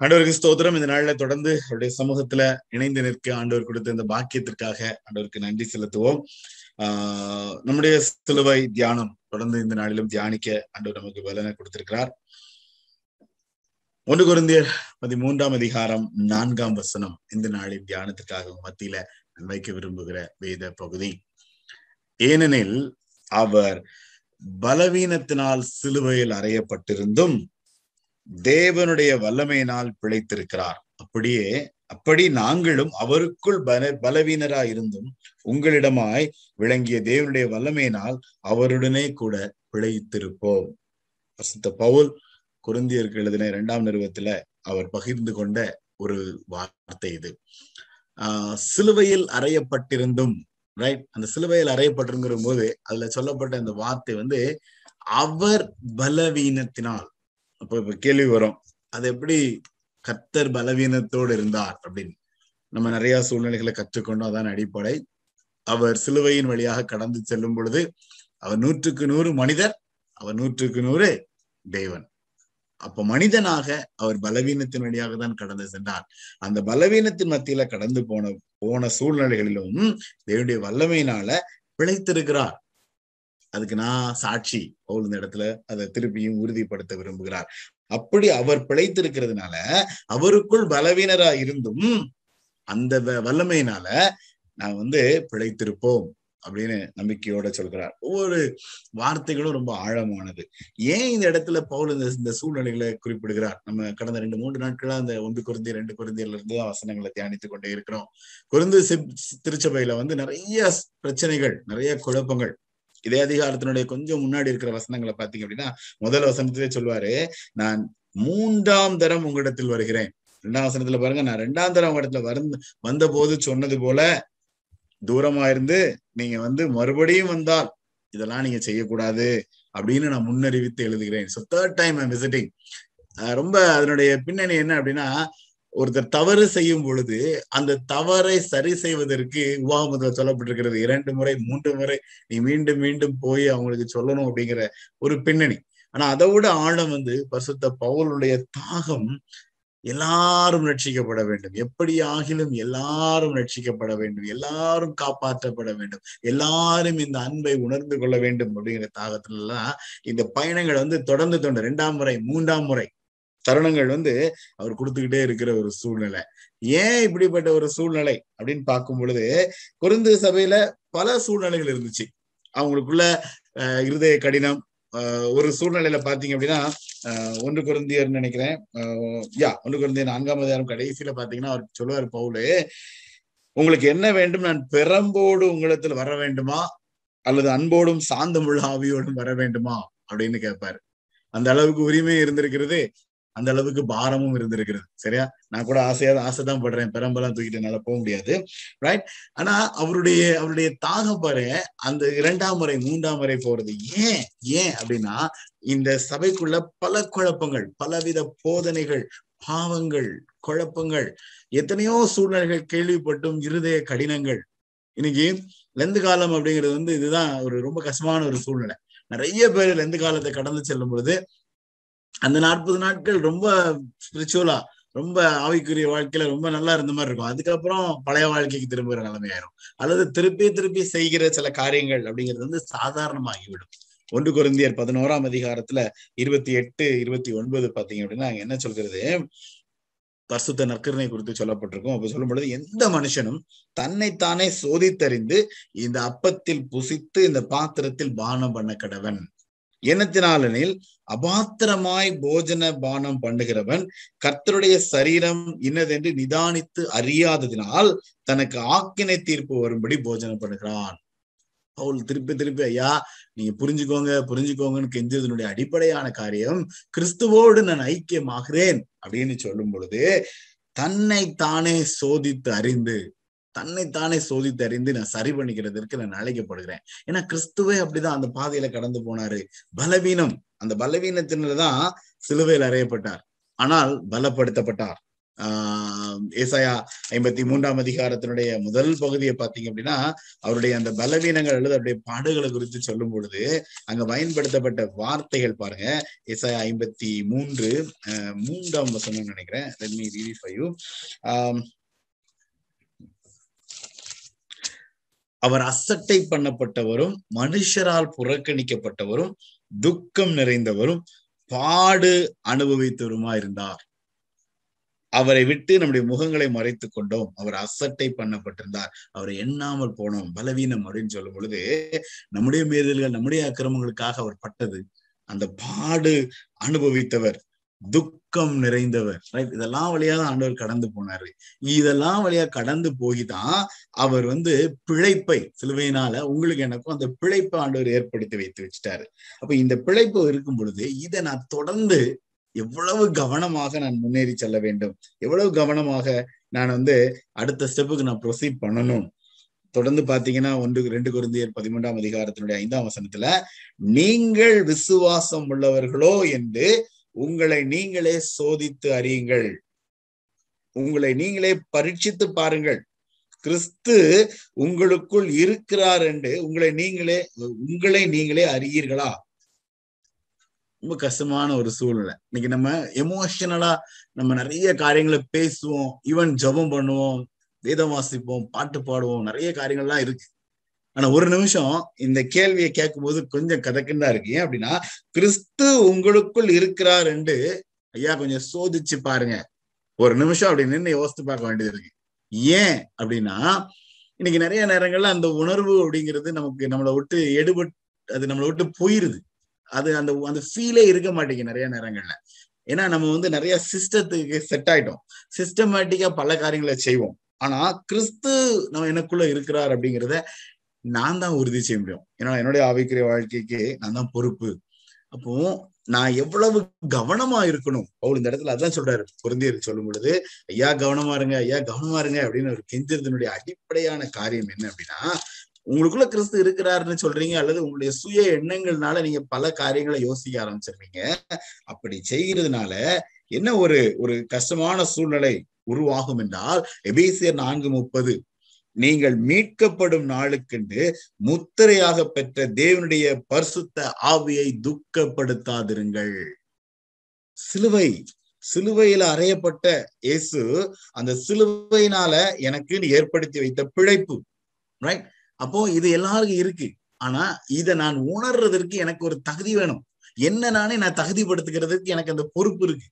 ஆண்டவருக்கு ஸ்தோத்திரம். இந்த நாள்ல தொடர்ந்து அவருடைய சமூகத்துல இணைந்து நிற்க ஆண்டவர் கொடுத்த இந்த பாக்கியத்திற்காக ஆண்டவருக்கு நன்றி செலுத்துவோம். ஆஹ் நம்முடைய சிலுவை தியானம் தொடர்ந்து இந்த நாளிலும் தியானிக்க ஆண்டவர் நமக்கு பலனை கொடுத்திருக்கிறார். ஒன்று குருந்தியர் பதிமூன்றாம் அதிகாரம் நான்காம் வசனம். இந்த நாளின் தியானத்திற்காக மத்தியில வைக்க விரும்புகிற வேத பகுதி. ஏனெனில் அவர் பலவீனத்தினால் சிலுவையில் அறையப்பட்டிருந்தும் தேவனுடைய வல்லமையினால் பிழைத்திருக்கிறார். அப்படியே அப்படி நாங்களும் அவருக்குள் பல பலவீனரா இருந்தும் உங்களிடமாய் விளங்கிய தேவனுடைய வல்லமையினால் அவருடனே கூட பிழைத்திருப்போம். பசுத்த பவுல் குருந்தியருக்கு எழுதின இரண்டாம் நிறுவத்துல அவர் பகிர்ந்து கொண்ட ஒரு வார்த்தை இது. ஆஹ் சிலுவையில் அறையப்பட்டிருந்தும் ரைட் அந்த சிலுவையில் அறையப்பட்டிருங்கிற போது அதுல சொல்லப்பட்ட அந்த வார்த்தை வந்து அவர் பலவீனத்தினால் அப்போ இப்ப கேள்வி வரும். அது எப்படி கத்தர் பலவீனத்தோடு இருந்தார் அப்படின்னு? நம்ம நிறைய சூழ்நிலைகளை கற்றுக்கொண்டோம். அதான் அடிப்படை. அவர் சிலுவையின் வழியாக கடந்து செல்லும் பொழுது அவர் நூற்றுக்கு நூறு மனிதர் அவர் நூற்றுக்கு நூறு தேவன். அப்ப மனிதனாக அவர் பலவீனத்தின் வழியாக தான் கடந்து சென்றார். அந்த பலவீனத்தின் மத்தியில கடந்து போன போன சூழ்நிலைகளிலும் தேவனுடைய வல்லமையினால பிழைத்திருக்கிறார். அதுக்கு நான் சாட்சி பவுல் இந்த இடத்துல அதை திருப்பியும் உறுதிப்படுத்த விரும்புகிறார். அப்படி அவர் பிழைத்திருக்கிறதுனால அவருக்குள் பலவீனரா இருந்தும் அந்த வல்லமையினால நான் வந்து பிழைத்திருப்போம் அப்படின்னு நம்பிக்கையோட சொல்கிறார். ஒவ்வொரு வார்த்தைகளும் ரொம்ப ஆழமானது. ஏன் இந்த இடத்துல பவுல் இந்த இந்த சூழ்நிலைகளை குறிப்பிடுகிறார்? நம்ம கடந்த ரெண்டு மூன்று நாட்களா அந்த ஒன்று குருந்தி ரெண்டு குருந்தியில இருந்து தான் வசனங்களை தியானித்து கொண்டே இருக்கிறோம். குருந்து திருச்சபையில வந்து நிறைய பிரச்சனைகள் நிறைய குழப்பங்கள் இதே அதிகாரத்தினுடைய கொஞ்சம் முன்னாடி இருக்கிற வசனங்களை பாத்தீங்க அப்படின்னா முதல் வசனத்திலே சொல்லுவாரு நான் மூன்றாம் தரம் உங்களிடத்தில் வருகிறேன். ரெண்டாம் வசனத்துல பாருங்க நான் ரெண்டாம் தரம் உங்க இடத்துல வந்து வந்த போது சொன்னது போல தூரமா இருந்து நீங்க வந்து மறுபடியும் வந்தால் இதெல்லாம் நீங்க செய்யக்கூடாது அப்படின்னு நான் முன்னறிவித்து எழுதுகிறேன். ஸோ தேர்ட் டைம் விசிட்டிங் ரொம்ப அதனுடைய பின்னணி என்ன அப்படின்னா ஒருத்தர் தவறு செய்யும் பொழுது அந்த தவறை சரி செய்வதற்கு உபாகமத்தில் சொல்லப்பட்டிருக்கிறது. இரண்டு முறை மூன்று முறை நீ மீண்டும் மீண்டும் போய் அவங்களுக்கு சொல்லணும் அப்படிங்கிற ஒரு பின்னணி. ஆனா அதை விட ஆழம் வந்து பசுத்த பவுலுடைய தாகம் எல்லாரும் ரட்சிக்கப்பட வேண்டும். எப்படி ஆகிலும் எல்லாரும் ரட்சிக்கப்பட வேண்டும். எல்லாரும் காப்பாற்றப்பட வேண்டும். எல்லாரும் இந்த அன்பை உணர்ந்து கொள்ள வேண்டும் அப்படிங்கிற தாகத்துல எல்லாம் இந்த பயணங்கள் வந்து தொடர்ந்து தொண்டு ரெண்டாம் முறை மூன்றாம் முறை தருணங்கள் வந்து அவர் கொடுத்துக்கிட்டே இருக்கிற ஒரு சூழ்நிலை. ஏன் இப்படிப்பட்ட ஒரு சூழ்நிலை அப்படின்னு பார்க்கும் பொழுது குருந்து சபையில பல சூழ்நிலைகள் இருந்துச்சு. அவங்களுக்குள்ள இருதய கடினம் ஒரு சூழ்நிலையில பாத்தீங்க அப்படின்னா ஒன்று குருந்தியர் நினைக்கிறேன். யா ஒன்று குருந்தியர் நான்காம் அதிகாரம் கடைசியில பாத்தீங்கன்னா அவர் சொல்லுவார் பவுலு உங்களுக்கு என்ன வேண்டும்? நான் பெரம்போடு உங்களிடத்தில் வர வேண்டுமா? அல்லது அன்போடும் சாந்தமுள்ள ஆவியோடும் வர வேண்டுமா? அப்படின்னு கேட்பாரு. அந்த அளவுக்கு உரிமை இருந்திருக்கிறது. அந்த அளவுக்கு பாரமும் இருந்திருக்கிறது. சரியா? நான் கூட ஆசையா ஆசைதான் படுறேன். பெரம்பெல்லாம் தூக்கிட்டு என்னால போக முடியாது. ரைட் ஆனா அவருடைய அவருடைய தாகம் பாரு அந்த இரண்டாம் முறை மூன்றாம் முறை போறது ஏன்? ஏன் அப்படின்னா இந்த சபைக்குள்ள பல குழப்பங்கள் பலவித போதனைகள் பாவங்கள் குழப்பங்கள் எத்தனையோ சூழ்நிலைகள் கேள்விப்பட்டும் இருதய கடினங்கள். இன்னைக்கு லெந்து காலம் அப்படிங்கிறது வந்து இதுதான் ஒரு ரொம்ப கஷ்டமான ஒரு சூழ்நிலை. நிறைய பேர் லெந்து காலத்தை கடந்து செல்லும் பொழுது அந்த நாற்பது நாட்கள் ரொம்ப ஸ்பிரிச்சுவலா ரொம்ப ஆவிக்குரிய வாழ்க்கையில ரொம்ப நல்லா இருந்த மாதிரி இருக்கும். அதுக்கப்புறம் பழைய வாழ்க்கைக்கு திரும்புகிற நிலைமையாயிரும். அல்லது திருப்பி திருப்பி செய்கிற சில காரியங்கள் அப்படிங்கிறது வந்து சாதாரணமாகிவிடும். ஒன்று குருந்தியர் பதினோராம் அதிகாரத்துல இருபத்தி எட்டு இருபத்தி ஒன்பது பாத்தீங்க அப்படின்னா அங்க என்ன சொல்கிறது? பரிசுத்த நற்கரணை குறித்து சொல்லப்பட்டிருக்கும். அப்ப சொல்லும் பொழுது எந்த மனுஷனும் தன்னைத்தானே சோதித்தறிந்து இந்த அப்பத்தில் புசித்து இந்த பாத்திரத்தில் பானம் பண்ண கடவன். என்னத்தினாலெனில் அபாத்திரமாய் போஜன பானம் பண்ணுகிறவன் கர்த்தருடைய சரீரம் இன்னதென்று நிதானித்து அறியாததினால் தனக்கு ஆக்கினை தீர்ப்பு வரும்படி போஜனம் பண்ணுகிறான். பவுல் திருப்பி திருப்பி ஐயா நீங்க புரிஞ்சுக்கோங்க புரிஞ்சுக்கோங்கன்னு கெஞ்சதனுடைய அடிப்படையான காரியம் கிறிஸ்துவோடு நான் ஐக்கியமாகிறேன். அப்படின்னு சொல்லும் பொழுது தன்னை தானே சோதித்து அறிந்து தன்னைத்தானே சோதித்து அறிந்து நான் சரி பண்ணிக்கிறதற்கு நான் அழைக்கப்படுகிறேன். ஏன்னா கிறிஸ்துவே அப்படிதான் அந்த பாதையில கடந்து போனாரு. பலவீனம் அந்த பலவீனத்தினாலதான் சிலுவையில் அறையப்பட்டார். ஆனால் பலப்படுத்தப்பட்டார். ஆஹ் ஏசாயா ஐம்பத்தி மூன்றாம் அதிகாரத்தினுடைய முதல் பகுதியை பார்த்தீங்க அப்படின்னா அவருடைய அந்த பலவீனங்கள் அல்லது அவருடைய பாடுகளை குறித்து சொல்லும் பொழுது அங்க பயன்படுத்தப்பட்ட வார்த்தைகள் பாருங்க. ஏசாயா ஐம்பத்தி மூன்று அஹ் மூன்றாம் வசனம் நினைக்கிறேன். ரெட்மி me ஃபைவ் ஆஹ் அவர் அசட்டை பண்ணப்பட்டவரும் மனுஷரால் புறக்கணிக்கப்பட்டவரும் துக்கம் நிறைந்தவரும் பாடு அனுபவித்தவருமா இருந்தார் அவரை விட்டு நம்முடைய முகங்களை மறைத்துக் கொண்டோம். அவர் அசட்டை பண்ணப்பட்டிருந்தார். அவரை எண்ணாமல் போனோம். பலவீனம் அப்படின்னு சொல்லும் பொழுது நம்முடைய மீறல்கள் நம்முடைய அக்கிரமங்களுக்காக அவர் பட்டது. அந்த பாடு அனுபவித்தவர் துக்கம் நிறைந்தவர். ரைட் இதெல்லாம் வழியா தான் ஆண்டவர் கடந்து போனாரு. இதெல்லாம் வழியா கடந்து போய் தான் அவர் வந்து பிழைப்பை சிலுவையினால உங்களுக்கு எனக்கும் அந்த பிழைப்பை ஆண்டவர் ஏற்படுத்தி வைத்து வச்சுட்டாரு. அப்ப இந்த பிழைப்பு இருக்கும் பொழுது இதை நான் தொடர்ந்து எவ்வளவு கவனமாக நான் முன்னேறி செல்ல வேண்டும்? எவ்வளவு கவனமாக நான் வந்து அடுத்த ஸ்டெப்புக்கு நான் ப்ரொசீட் பண்ணணும்? தொடர்ந்து பாத்தீங்கன்னா ஒன்று ரெண்டு குருந்தியர் பதிமூன்றாம் அதிகாரத்தினுடைய ஐந்தாம் வசனத்துல நீங்கள் விசுவாசம் உள்ளவர்களோ? என்று உங்களை நீங்களே சோதித்து அறியுங்கள். உங்களை நீங்களே பரீட்சித்து பாருங்கள். கிறிஸ்து உங்களுக்குள் இருக்கிறார் என்று உங்களை நீங்களே உங்களை நீங்களே அறியீர்களா? ரொம்ப கஷ்டமான ஒரு சூழ்நிலை. இன்னைக்கு நம்ம எமோஷனலா நம்ம நிறைய காரியங்களை பேசுவோம். ஈவன் ஜபம் பண்ணுவோம். வேதம் வாசிப்போம். பாட்டு பாடுவோம். நிறைய காரியங்கள்லாம் இருக்கு. ஆனா ஒரு நிமிஷம் இந்த கேள்வியை கேட்கும்போது கொஞ்சம் கதக்குன்னு தான் இருக்கு. ஏன் அப்படின்னா கிறிஸ்து உங்களுக்குள் இருக்கிறார் என்று ஐயா கொஞ்சம் சோதிச்சு பாருங்க. ஒரு நிமிஷம் அப்படி நின்று யோசித்து பார்க்க வேண்டியது இருக்கு. ஏன் அப்படின்னா இன்னைக்கு நிறைய நேரங்கள்ல அந்த உணர்வு அப்படிங்கிறது நமக்கு நம்மளை விட்டு எடுபட்டு அது நம்மளை விட்டு போயிருது. அது அந்த அந்த ஃபீலே இருக்க மாட்டேங்குது நிறைய நேரங்கள்ல. ஏன்னா நம்ம வந்து நிறைய சிஸ்டத்துக்கு செட் ஆயிட்டோம். சிஸ்டமேட்டிக்கா பல காரியங்களை செய்வோம். ஆனா கிறிஸ்து நம்ம எனக்குள்ள இருக்கிறார் அப்படிங்கிறத நான் தான் உறுதி செய்ய முடியும். ஏன்னா என்னுடைய ஆவிக்குரிய வாழ்க்கைக்கு நான் தான் பொறுப்பு. அப்போ நான் எவ்வளவு கவனமா இருக்கணும்? பவுல் இந்த இடத்துல அதான் சொல்றாரு. பொருந்தியர் சொல்லும் பொழுது ஐயா கவனமா இருங்க ஐயா கவனமா இருங்க அப்படின்னு ஒரு கெஞ்சிருந்தனுடைய அடிப்படையான காரியம் என்ன அப்படின்னா உங்களுக்குள்ள கிறிஸ்து இருக்கிறாருன்னு சொல்றீங்க அல்லது உங்களுடைய சுய எண்ணங்கள்னால நீங்க பல காரியங்களை யோசிக்க ஆரம்பிச்சிருவீங்க அப்படி செய்கிறதுனால என்ன ஒரு ஒரு கஷ்டமான சூழ்நிலை உருவாகும் என்றால் எபேசியர் நான்கு முப்பது நீங்கள் மீட்கப்படும் நாளுக்கென்று முத்திரையாக பெற்ற தேவனுடைய பரிசுத்த ஆவியை துக்கப்படுத்தாதிருங்கள். சிலுவை சிலுவையில அறையப்பட்ட இயேசு அந்த சிலுவையினால எனக்கு ஏற்படுத்தி வைத்த பிழைப்பு. ரைட் அப்போ இது எல்லாருக்கும் இருக்கு. ஆனா இதை நான் உணர்றதற்கு எனக்கு ஒரு தகுதி வேணும். என்ன நானே நான் தகுதிப்படுத்துகிறதுக்கு எனக்கு அந்த பொறுப்பு இருக்கு.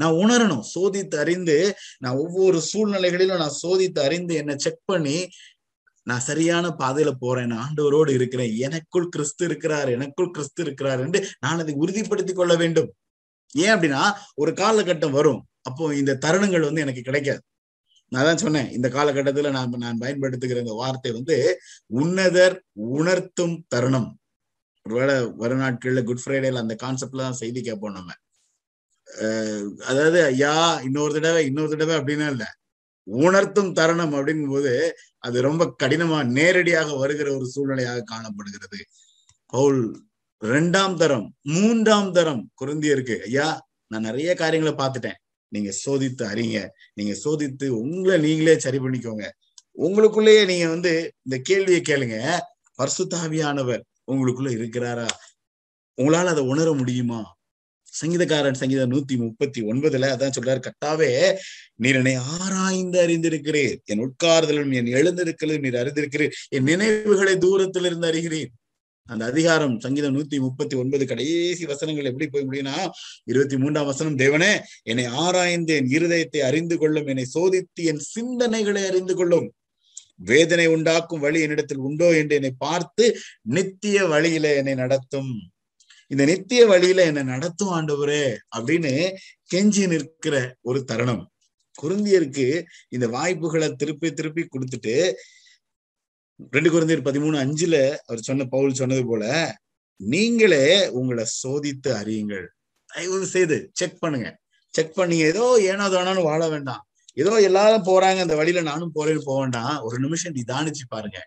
நான் உணரணும். சோதித்து அறிந்து நான் ஒவ்வொரு சூழ்நிலைகளிலும் நான் சோதித்து அறிந்து என்னை செக் பண்ணி நான் சரியான பாதையில போறேன். நான் ஆண்டவரோடு இருக்கிறேன். எனக்குள் கிறிஸ்து இருக்கிறார் எனக்குள் கிறிஸ்து இருக்கிறார் என்று நான் அதை உறுதிப்படுத்திக் கொள்ள வேண்டும். ஏன் அப்படின்னா ஒரு காலகட்டம் வரும். அப்போ இந்த தருணங்கள் வந்து எனக்கு கிடைக்காது. நான் தான் சொன்னேன் இந்த காலகட்டத்துல நான் நான் பயன்படுத்துகிற இந்த வார்த்தை வந்து உன்னதர் உணர்த்தும் தருணம். ஒருவேளை வரும் நாட்கள்ல குட் ஃப்ரைடேல அந்த கான்செப்ட்ல தான் செய்தி கேட்போம் நம்ம. அதாவது ஐயா இன்னொரு தடவை இன்னொரு தடவை அப்படின்னா இல்ல. உணர்த்தும் தருணம் அப்படிங்கும் போது அது ரொம்ப கடினமா நேரடியாக வருகிற ஒரு சூழ்நிலையாக காணப்படுகிறது. பவுல் ரெண்டாம் தரம் மூன்றாம் தரம் குருந்தியருக்கு ஐயா நான் நிறைய காரியங்களை பார்த்துட்டேன். நீங்க சோதித்து அறிங்க. நீங்க சோதித்து உங்களை நீங்களே சரி பண்ணிக்கோங்க. உங்களுக்குள்ளேயே நீங்க வந்து இந்த கேள்வியை கேளுங்க. பர்சுத்தாவியானவர் உங்களுக்குள்ள இருக்கிறாரா? உங்களால அதை உணர முடியுமா? சங்கீதக்காரன் சங்கீதம் நூத்தி முப்பத்தி ஒன்பதுல அதான் சொல்றாரு கட்டாவே நீர் என்னை ஆராய்ந்து அறிந்திருக்கிறீர். என் உட்கார்தலும் என் எழுந்திருக்கிறதும் நீர் அறிந்திருக்கிறீர். என் நினைவுகளை தூரத்தில் இருந்து அறிகிறீர். அந்த அதிகாரம் சங்கீதம் நூத்தி முப்பத்தி ஒன்பது கடைசி வசனங்கள் எப்படி போய் முடியும்னா இருபத்தி மூன்றாம் வசனம் தேவனே என்னை ஆராய்ந்து என் இருதயத்தை அறிந்து கொள்ளும் என்னை சோதித்து என் சிந்தனைகளை அறிந்து கொள்ளும். வேதனை உண்டாக்கும் வழி என்னிடத்தில் உண்டோ என்று என்னை பார்த்து நித்திய வழியில என்னை நடத்தும். இந்த நித்திய வழியில என்ன நடத்தும் ஆண்டவரே அப்படின்னு கெஞ்சி நிற்கிற ஒரு தருணம். குருந்தியருக்கு இந்த வாய்ப்புகளை திருப்பி திருப்பி கொடுத்துட்டு ரெண்டு குருந்தியர் பதிமூணு அஞ்சுல அவர் சொன்ன பவுல் சொன்னது போல நீங்களே உங்களை சோதித்து அறியுங்கள். தயவு செய்து செக் பண்ணுங்க. செக் பண்ணீங்க ஏதோ ஏனோ தானோன்னு வாழ வேண்டாம். ஏதோ எல்லாரும் போறாங்க அந்த வழியில நானும் போறேன்னு போக வேண்டாம். ஒரு நிமிஷம் நிதானிச்சு பாருங்க.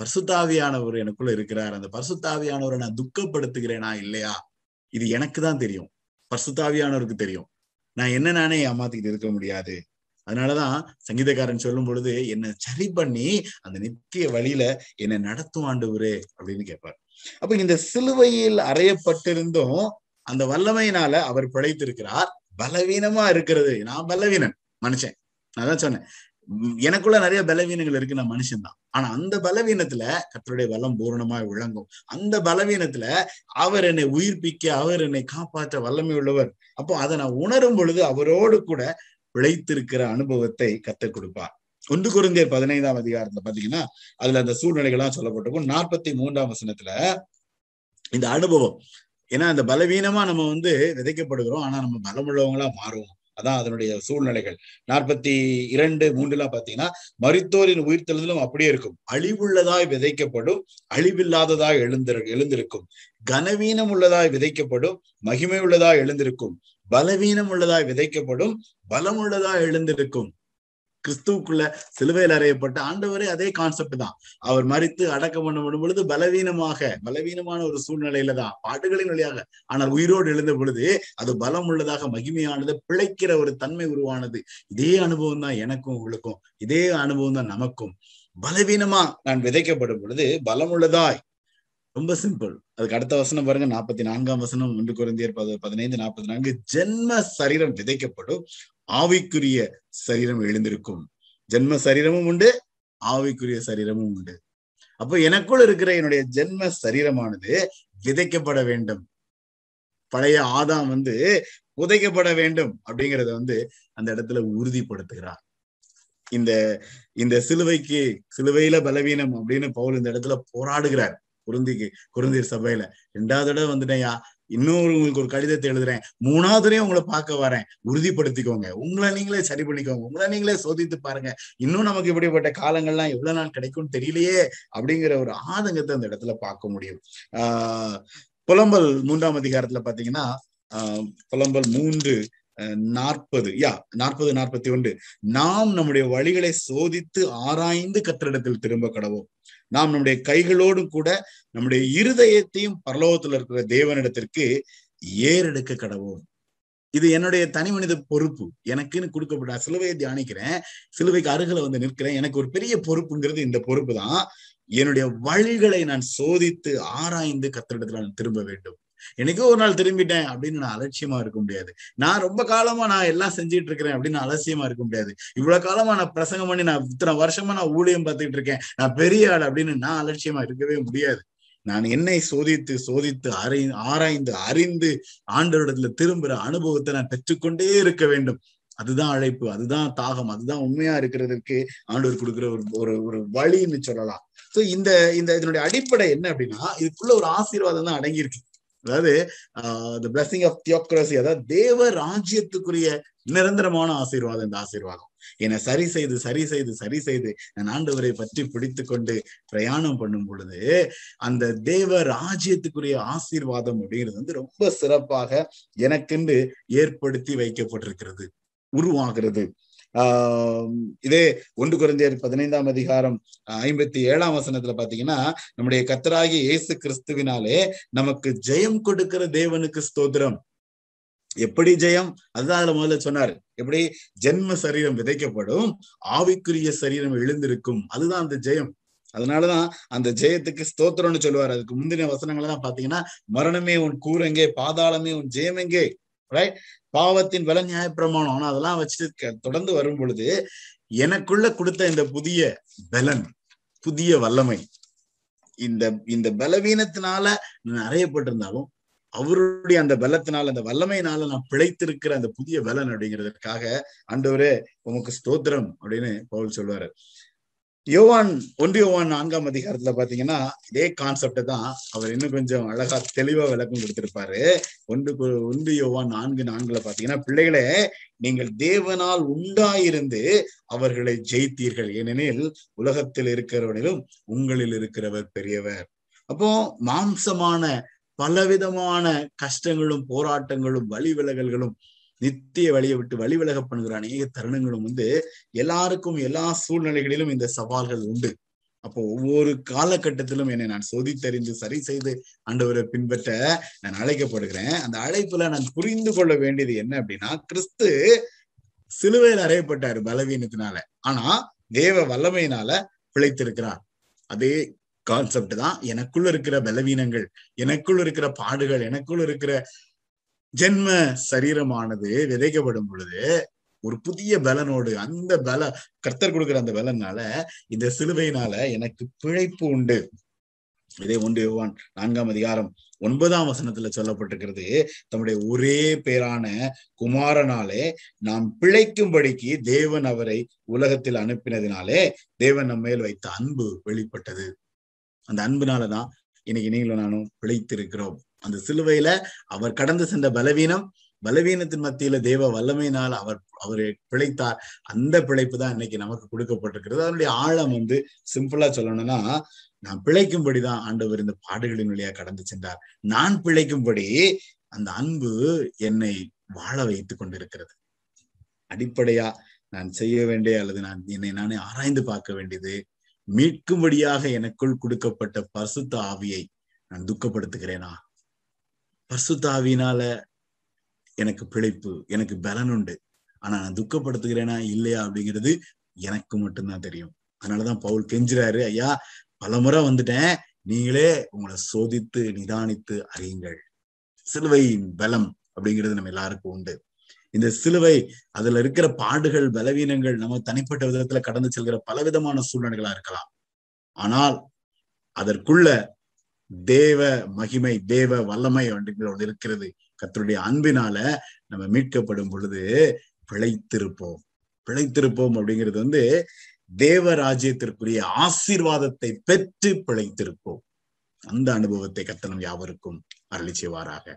பரிசுத்தாவியானவர் எனக்குள்ள இருக்கிறார். அந்த பரிசுத்தாவியானவரை நான் துக்கப்படுத்துகிறேனா? இல்லையா? இது எனக்கு தான் தெரியும். பரிசுத்தாவியானவருக்கு தெரியும். நான் என்ன நானே ஏமாத்திக்கிட்டு இருக்க முடியாது. அதனாலதான் சங்கீதக்காரன் சொல்லும் பொழுது என்னை சரி பண்ணி அந்த நித்திய வழியில என்னை நடத்தும் ஆண்டவரே அப்படின்னு கேட்பார். அப்ப இந்த சிலுவையில் அறையப்பட்டிருந்தும் அந்த வல்லமையினால அவர் பிழைத்திருக்கிறார். பலவீனமா இருக்கிறது. நான் பலவீனன் மனுஷன். நான் தான் சொன்னேன். எனக்குள்ள நிறைய பலவீனங்கள் இருக்கு. நான் மனுஷன் தான். ஆனா அந்த பலவீனத்துல கத்தருடைய பலம் பூரணமாய் விளங்கும். அந்த பலவீனத்துல அவர் என்னை உயிர்ப்பிக்க அவர் என்னை காப்பாற்ற வல்லமை உள்ளவர். அப்போ அதை நான் உணரும் பொழுது அவரோடு கூட பிழைத்திருக்கிற அனுபவத்தை கத்துக் கொடுப்பார். ஒன்று குருந்தியர் பதினைந்தாம் அதிகாரத்துல பாத்தீங்கன்னா அதுல அந்த சூழ்நிலைகள்லாம் சொல்லப்பட்டிருக்கும். நாற்பத்தி மூன்றாம் வசனத்துல இந்த அனுபவம். ஏன்னா அந்த பலவீனமா நம்ம வந்து விதைக்கப்படுகிறோம். ஆனா நம்ம பலமுள்ளவங்களா மாறுவோம். அதான் அதனுடைய சூழ்நிலைகள். நாற்பத்தி இரண்டு மூன்றுலாம் பாத்தீங்கன்னா உயிர் உயிர்த்தெழுதலும் அப்படியே இருக்கும். அழிவுள்ளதாய் விதைக்கப்படும் அழிவில்லாததாய் எழுந்திரு எழுந்திருக்கும். கனவீனம் உள்ளதாய் விதைக்கப்படும் மகிமை உள்ளதாய் எழுந்திருக்கும். பலவீனம் உள்ளதாய் விதைக்கப்படும் பலம் உள்ளதாய் எழுந்திருக்கும். கிறிஸ்துவுக்குள்ள சிலுவையில் அறையப்பட்ட ஆண்டவரே அதே கான்செப்ட் தான். அவர் மறித்து அடக்கம் பண்ணப்படும் பொழுது பலவீனமாக பலவீனமான ஒரு சூழ்நிலையில தான் பாட்டுகளின் வழியாக. ஆனால் உயிரோடு எழுந்த பொழுது அது பலம் உள்ளதாக மகிமையானது பிழைக்கிற ஒரு தன்மை உருவானது. இதே அனுபவம் தான் எனக்கும் உங்களுக்கும். இதே அனுபவம் தான் நமக்கும். பலவீனமா நான் விதைக்கப்படும் பொழுது பலம் உள்ளதாய் ரொம்ப சிம்பிள் அதுக்கு அடுத்த வசனம் பாருங்க நாற்பத்தி நான்காம் வசனம் ஒன்று குறைந்தியர் பதினைந்து நாற்பத்தி நான்கு ஜென்ம சரீரம் விதைக்கப்படும் ஆவிக்குரிய சரீரம் எழுந்திருக்கும். ஜென்ம சரீரமும் உண்டு ஆவிக்குரிய சரீரமும் உண்டு. அப்போ எனக்குள் இருக்கிற என்னுடைய ஜென்ம சரீரமானது விதைக்கப்பட வேண்டும். பழைய ஆதாம் வந்து புதைக்கப்பட வேண்டும் அப்படிங்கறத வந்து அந்த இடத்துல உறுதிப்படுத்துகிறார். இந்த இந்த சிலுவைக்கு சிலுவையில பலவீனம் அப்படின்னு பவுல் இந்த இடத்துல போராடுகிறார். குருந்திக்கு குருந்தீர் சபையில. ரெண்டாவது தடவை வந்துட்டேன்யா இன்னொரு உங்களுக்கு ஒரு கடிதத்தை எழுதுறேன். மூணாவது தடவை உங்களை பார்க்க வரேன். உறுதிப்படுத்திக்கோங்க. உங்களை நீங்களே சரி பண்ணிக்கோங்க. உங்களை நீங்களே சோதித்து பாருங்க. இன்னும் நமக்கு இப்படிப்பட்ட காலங்கள்லாம் எவ்வளவு நாள் கிடைக்கும்னு தெரியலையே அப்படிங்கிற ஒரு ஆதங்கத்தை அந்த இடத்துல பார்க்க முடியும். ஆஹ் புலம்பல் மூன்றாம் அதிகாரத்துல பாத்தீங்கன்னா ஆஹ் புலம்பல் மூன்று நாற்பது. யா நாற்பது நாற்பத்தி ஒன்று. நாம் நம்முடைய வழிகளை சோதித்து ஆராய்ந்து கத்திரிடத்தில் திரும்ப கடவோம். நாம் நம்முடைய கைகளோடும் கூட நம்முடைய இருதயத்தையும் பரலோகத்துல இருக்கிற தேவனிடத்திற்கு ஏறெடுக்க கடவோம். இது என்னுடைய தனி மனித பொறுப்பு. எனக்குன்னு கொடுக்கப்பட்ட சிலுவையை தியானிக்கிறேன். சிலுவைக்கு அருகில வந்து நிற்கிறேன். எனக்கு ஒரு பெரிய பொறுப்புங்கிறது இந்த பொறுப்பு தான் என்னுடைய வழிகளை நான் சோதித்து ஆராய்ந்து கத்திரிடத்துல நான் திரும்ப வேண்டும். எனக்கோ ஒரு நாள் திரும்பிட்டேன் அப்படின்னு நான் அலட்சியமா இருக்க முடியாது. நான் ரொம்ப காலமா நான் எல்லாம் செஞ்சுட்டு இருக்கிறேன் அப்படின்னு அலட்சியமா இருக்க முடியாது. இவ்வளவு காலமா நான் பிரசங்கம் பண்ணி நான் இத்தனை வருஷமா நான் ஊழியம் பார்த்துக்கிட்டு இருக்கேன். நான் பெரிய ஆள் அப்படின்னு நான் அலட்சியமா இருக்கவே முடியாது. நான் என்னை சோதித்து சோதித்து அறி ஆராய்ந்து அறிந்து ஆண்டவரிடத்துல திரும்புற அனுபவத்தை நான் பெற்றுக்கொண்டே இருக்க வேண்டும். அதுதான் அழைப்பு அதுதான் தாகம் அதுதான் உண்மையா இருக்கிறதுக்கு ஆண்டவர் கொடுக்குற ஒரு ஒரு ஒரு வழின்னு சொல்லலாம். சோ இந்த இந்த இதனுடைய அடிப்படை என்ன அப்படின்னா இதுக்குள்ள ஒரு ஆசீர்வாதம் தான் அடங்கியிருக்கு. அதாவது த பிளஸிங் ஆஃப் தியோக்ரசி அதாவது தேவ ராஜ்யத்துக்குரிய நிரந்தரமான ஆசீர்வாதம் இந்த ஆசீர்வாதம். என்னை சரி செய்து சரி செய்து சரி செய்து நான் ஆண்டவரை பற்றி பிடித்து கொண்டு பிரயாணம் பண்ணும் பொழுது அந்த தேவ ராஜ்யத்துக்குரிய ஆசீர்வாதம் அப்படிங்கிறது வந்து ரொம்ப சிறப்பாக எனக்கென்று ஏற்படுத்தி வைக்கப்பட்டிருக்கிறது உருவாகிறது. இதே ஒன்று குறைந்தர் பதினைந்தாம் அதிகாரம் ஐம்பத்தி ஏழாம் வசனத்துல பாத்தீங்கன்னா நம்முடைய கத்தராகி இயேசு கிறிஸ்துவினாலே நமக்கு ஜெயம் கொடுக்கிற தேவனுக்கு ஸ்தோத்திரம். எப்படி ஜெயம்? அதுதான் அதுல முதல்ல சொன்னாரு. எப்படி? ஜென்ம சரீரம் விதைக்கப்படும் ஆவிக்குரிய சரீரம் எழுந்திருக்கும். அதுதான் அந்த ஜெயம். அதனாலதான் அந்த ஜெயத்துக்கு ஸ்தோத்திரம்னு சொல்லுவார். அதுக்கு முந்தின வசனங்கள்லாம் பாத்தீங்கன்னா மரணமே உன் கூரெங்கே பாதாளமே உன் ஜெயமெங்கே ரைட் பாவத்தின் வில நியாய பிரமாணம் ஆனா அதெல்லாம் வச்சுட்டு தொடர்ந்து வரும் பொழுது எனக்குள்ள கொடுத்த இந்த புதிய பலன் புதிய வல்லமை இந்த இந்த பலவீனத்தினால நான் அறையப்பட்டிருந்தாலும் அவருடைய அந்த பலத்தினால அந்த வல்லமையினால நான் பிழைத்திருக்கிற அந்த புதிய பலன் அப்படிங்கிறதுக்காக ஆண்டவரே உமக்கு ஸ்தோத்திரம் அப்படின்னு பவுல் சொல்லுவாரு யோவான் ஒன்று யோவான் நான்காம் அதிகாரத்துல பாத்தீங்கன்னா இதே கான்செப்டை தான் அவர் இன்னும் கொஞ்சம் அழகா தெளிவா விளக்கம் கொடுத்திருப்பாரு. ஒன்று ஒன்று யோவான் நான்கு நான்குல பாத்தீங்கன்னா பிள்ளைகளே நீங்கள் தேவனால் உண்டாயிருந்து அவர்களை ஜெயித்தீர்கள். ஏனெனில் உலகத்தில் இருக்கிறவனிலும் உங்களில் இருக்கிறவர் பெரியவர். அப்போ மாம்சமான பலவிதமான கஷ்டங்களும் போராட்டங்களும் வழி விலகல்களும் நித்திய வழியை விட்டு வழி விலக பண்ணுகிற அநேக தருணங்களும் வந்து எல்லாருக்கும் எல்லா சூழ்நிலைகளிலும் இந்த சவால்கள் உண்டு. அப்போ ஒவ்வொரு காலகட்டத்திலும் என்னை நான் சோதித்தறிந்து சரி செய்து ஆண்டவரை பின்பற்ற நான் அழைக்கப்படுகிறேன். அந்த அழைப்புல நான் புரிந்து கொள்ள வேண்டியது என்ன அப்படின்னா கிறிஸ்து சிலுவையில் அறையப்பட்டார் பலவீனத்தினால. ஆனா தேவ வல்லமையினால பிழைத்திருக்கிறார். அதே கான்செப்ட் தான் எனக்குள்ள இருக்கிற பலவீனங்கள் எனக்குள்ள இருக்கிற பாடுகள் எனக்குள்ள இருக்கிற ஜென்ம சரீரமானது விதைக்கப்படும் பொழுது ஒரு புதிய பலனோடு அந்த பல கர்த்தர் கொடுக்குற அந்த பலனால இந்த சிலுவையினால எனக்கு பிழைப்பு உண்டு. இதே ஒன்று யோவான் நான்காம் அதிகாரம் ஒன்பதாம் வசனத்துல சொல்லப்பட்டிருக்கிறது. தம்முடைய ஒரே பேரான குமாரனாலே நாம் பிழைக்கும்படிக்கு தேவன் அவரை உலகத்தில் அனுப்பினதினாலே தேவன் நம்ம மேல் வைத்த அன்பு வெளிப்பட்டது. அந்த அன்புனாலதான் இன்னைக்கு நீங்களும் நானும் பிழைத்திருக்கிறோம். அந்த சிலுவையில அவர் கடந்து சென்ற பலவீனம் பலவீனத்தின் மத்தியில தேவ வல்லமையினால் அவர் அவரை பிழைத்தார். அந்த பிழைப்பு தான் இன்னைக்கு நமக்கு கொடுக்கப்பட்டிருக்கிறது. அதனுடைய ஆழம் வந்து சிம்பிளா சொல்லணும்னா நான் பிழைக்கும்படிதான் ஆண்டவர் இந்த பாடுகளின் வழியா கடந்து சென்றார். நான் பிழைக்கும்படி அந்த அன்பு என்னை வாழ வைத்துக் கொண்டிருக்கிறது. அடிப்படையா நான் செய்ய வேண்டிய அல்லது நான் என்னை நானே ஆராய்ந்து பார்க்க வேண்டியது மீட்கும்படியாக எனக்குள் கொடுக்கப்பட்ட பசுத்த ஆவியை நான் துக்கப்படுத்துகிறேனா? பர்சுத்தாவினால எனக்கு பிழைப்பு எனக்கு பலன் உண்டு ஆனா நான் துக்கப்படுத்துகிறேனா இல்லையா அப்படிங்கிறது எனக்கு மட்டும்தான் தெரியும். அதனாலதான் பவுல் கெஞ்சுறாரு ஐயா பலமுறை வந்துட்டேன். நீங்களே உங்களை சோதித்து நிதானித்து அறியுங்கள். சிலுவையின் பலம் அப்படிங்கிறது நம்ம எல்லாருக்கும் உண்டு. இந்த சிலுவை அதுல இருக்கிற பாடுகள் பலவீனங்கள் நம்ம தனிப்பட்ட விதத்துல கடந்து செல்கிற பலவிதமான சூழ்நிலைகளா இருக்கலாம். ஆனால் அதற்குள்ள தேவ மகிமை தேவ வல்லமை ஒன்று இருக்கிறது. கத்தருடைய அன்பினால நம்ம மீட்கப்படும் பொழுது பிழைத்திருப்போம். பிழைத்திருப்போம் அப்படிங்கிறது வந்து தேவ ராஜ்யத்திற்குரிய ஆசீர்வாதத்தை பெற்று பிழைத்திருப்போம். அந்த அனுபவத்தை கத்தனம் யாவருக்கும் அருளி செய்வாராக.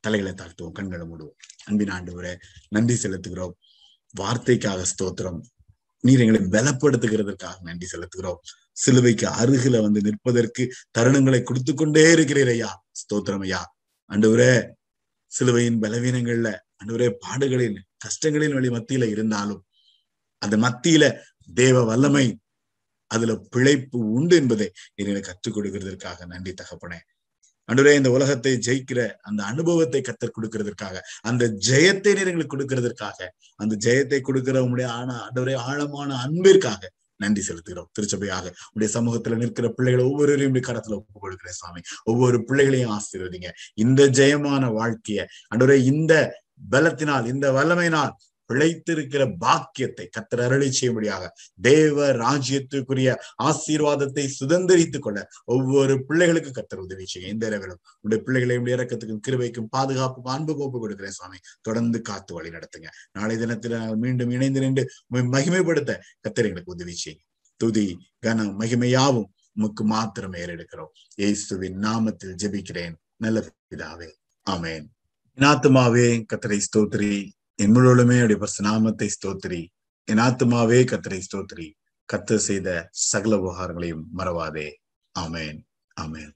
தலைகளை தாழ்த்துவோம் கண்களை மூடுவோம். அன்பின் ஆண்டு நன்றி செலுத்துகிறோம். வார்த்தைக்காக ஸ்தோத்திரம். நீர் எங்களை பலப்படுத்துகிறதற்காக நன்றி செலுத்துகிறோம். சிலுவைக்கு அருகில வந்து நிற்பதற்கு தருணங்களை கொடுத்து கொண்டே இருக்கிறீர் ஐயா. ஸ்தோத்திரம் ஐயா. அண்டுவரே சிலுவையின் பலவீனங்கள்ல அண்டுவரே பாடுகளின் கஷ்டங்களின் வழி மத்தியில இருந்தாலும் அந்த மத்தியில தேவ வல்லமை அதுல பிழைப்பு உண்டு என்பதை என்னை கற்றுக் கொடுக்கிறதுக்காக நன்றி தகப்பனே. அன்றுரே இந்த உலகத்தை ஜெயிக்கிற அந்த அனுபவத்தை கத்தர் கொடுக்கறதற்காக அந்த ஜெயத்தை நீர் எங்களுக்கு கொடுக்கறதற்காக அந்த ஜெயத்தை கொடுக்கிற உங்களுடைய ஆன அன்றுவரே ஆழமான அன்பிற்காக நன்றி செலுத்துகிறோம். திருச்சபையாக உடைய சமூகத்துல நிற்கிற பிள்ளைகளை ஒவ்வொருவரையும் கரத்துல ஒப்பு கொடுக்கிறேன் சாமி. ஒவ்வொரு பிள்ளைகளையும் ஆசீர்வதிங்க. இந்த ஜெயமான வாழ்க்கைய அன்றுவரே இந்த பலத்தினால் இந்த வல்லமையினால் பிழைத்திருக்கிற பாக்கியத்தை கத்தர் அருளை செய்யும்படியாக தேவ ராஜ்யத்துக்குரிய ஆசீர்வாதத்தை சுதந்திரித்துக் கொள்ள ஒவ்வொரு பிள்ளைகளுக்கு கத்தர் உதவி செய்ய. இந்த இரவிலும் உடைய பிள்ளைகளையும் இறக்கத்துக்கும் கிருவைக்கும் பாதுகாப்புக்கும் அன்பு கோப்பு கொடுக்கிறேன் சுவாமி. தொடர்ந்து காத்து வழி நடத்துங்க. நாளை தினத்துல நாங்கள் மீண்டும் இணைந்து நின்று மகிமைப்படுத்த கத்தர் எங்களுக்கு உதவி செய்யுங்க. துதி கனம் மகிமையாவும் உமக்கு மாத்திரம் ஏறெடுக்கிறோம். இயேசுவின் நாமத்தில் ஜெபிக்கிறேன். நல்ல பிதாவே. ஆமேன். இனாத்துமாவே கத்தரை ஸ்தோத்ரி என் முழுவதுமே அப்படி நாமத்தை ஸ்தோத்திரி. என் ஆத்மாவே கத்தரை ஸ்தோத்திரி. கத்து செய்த சகல உபகாரங்களையும் மறவாதே. ஆமேன். ஆமேன்.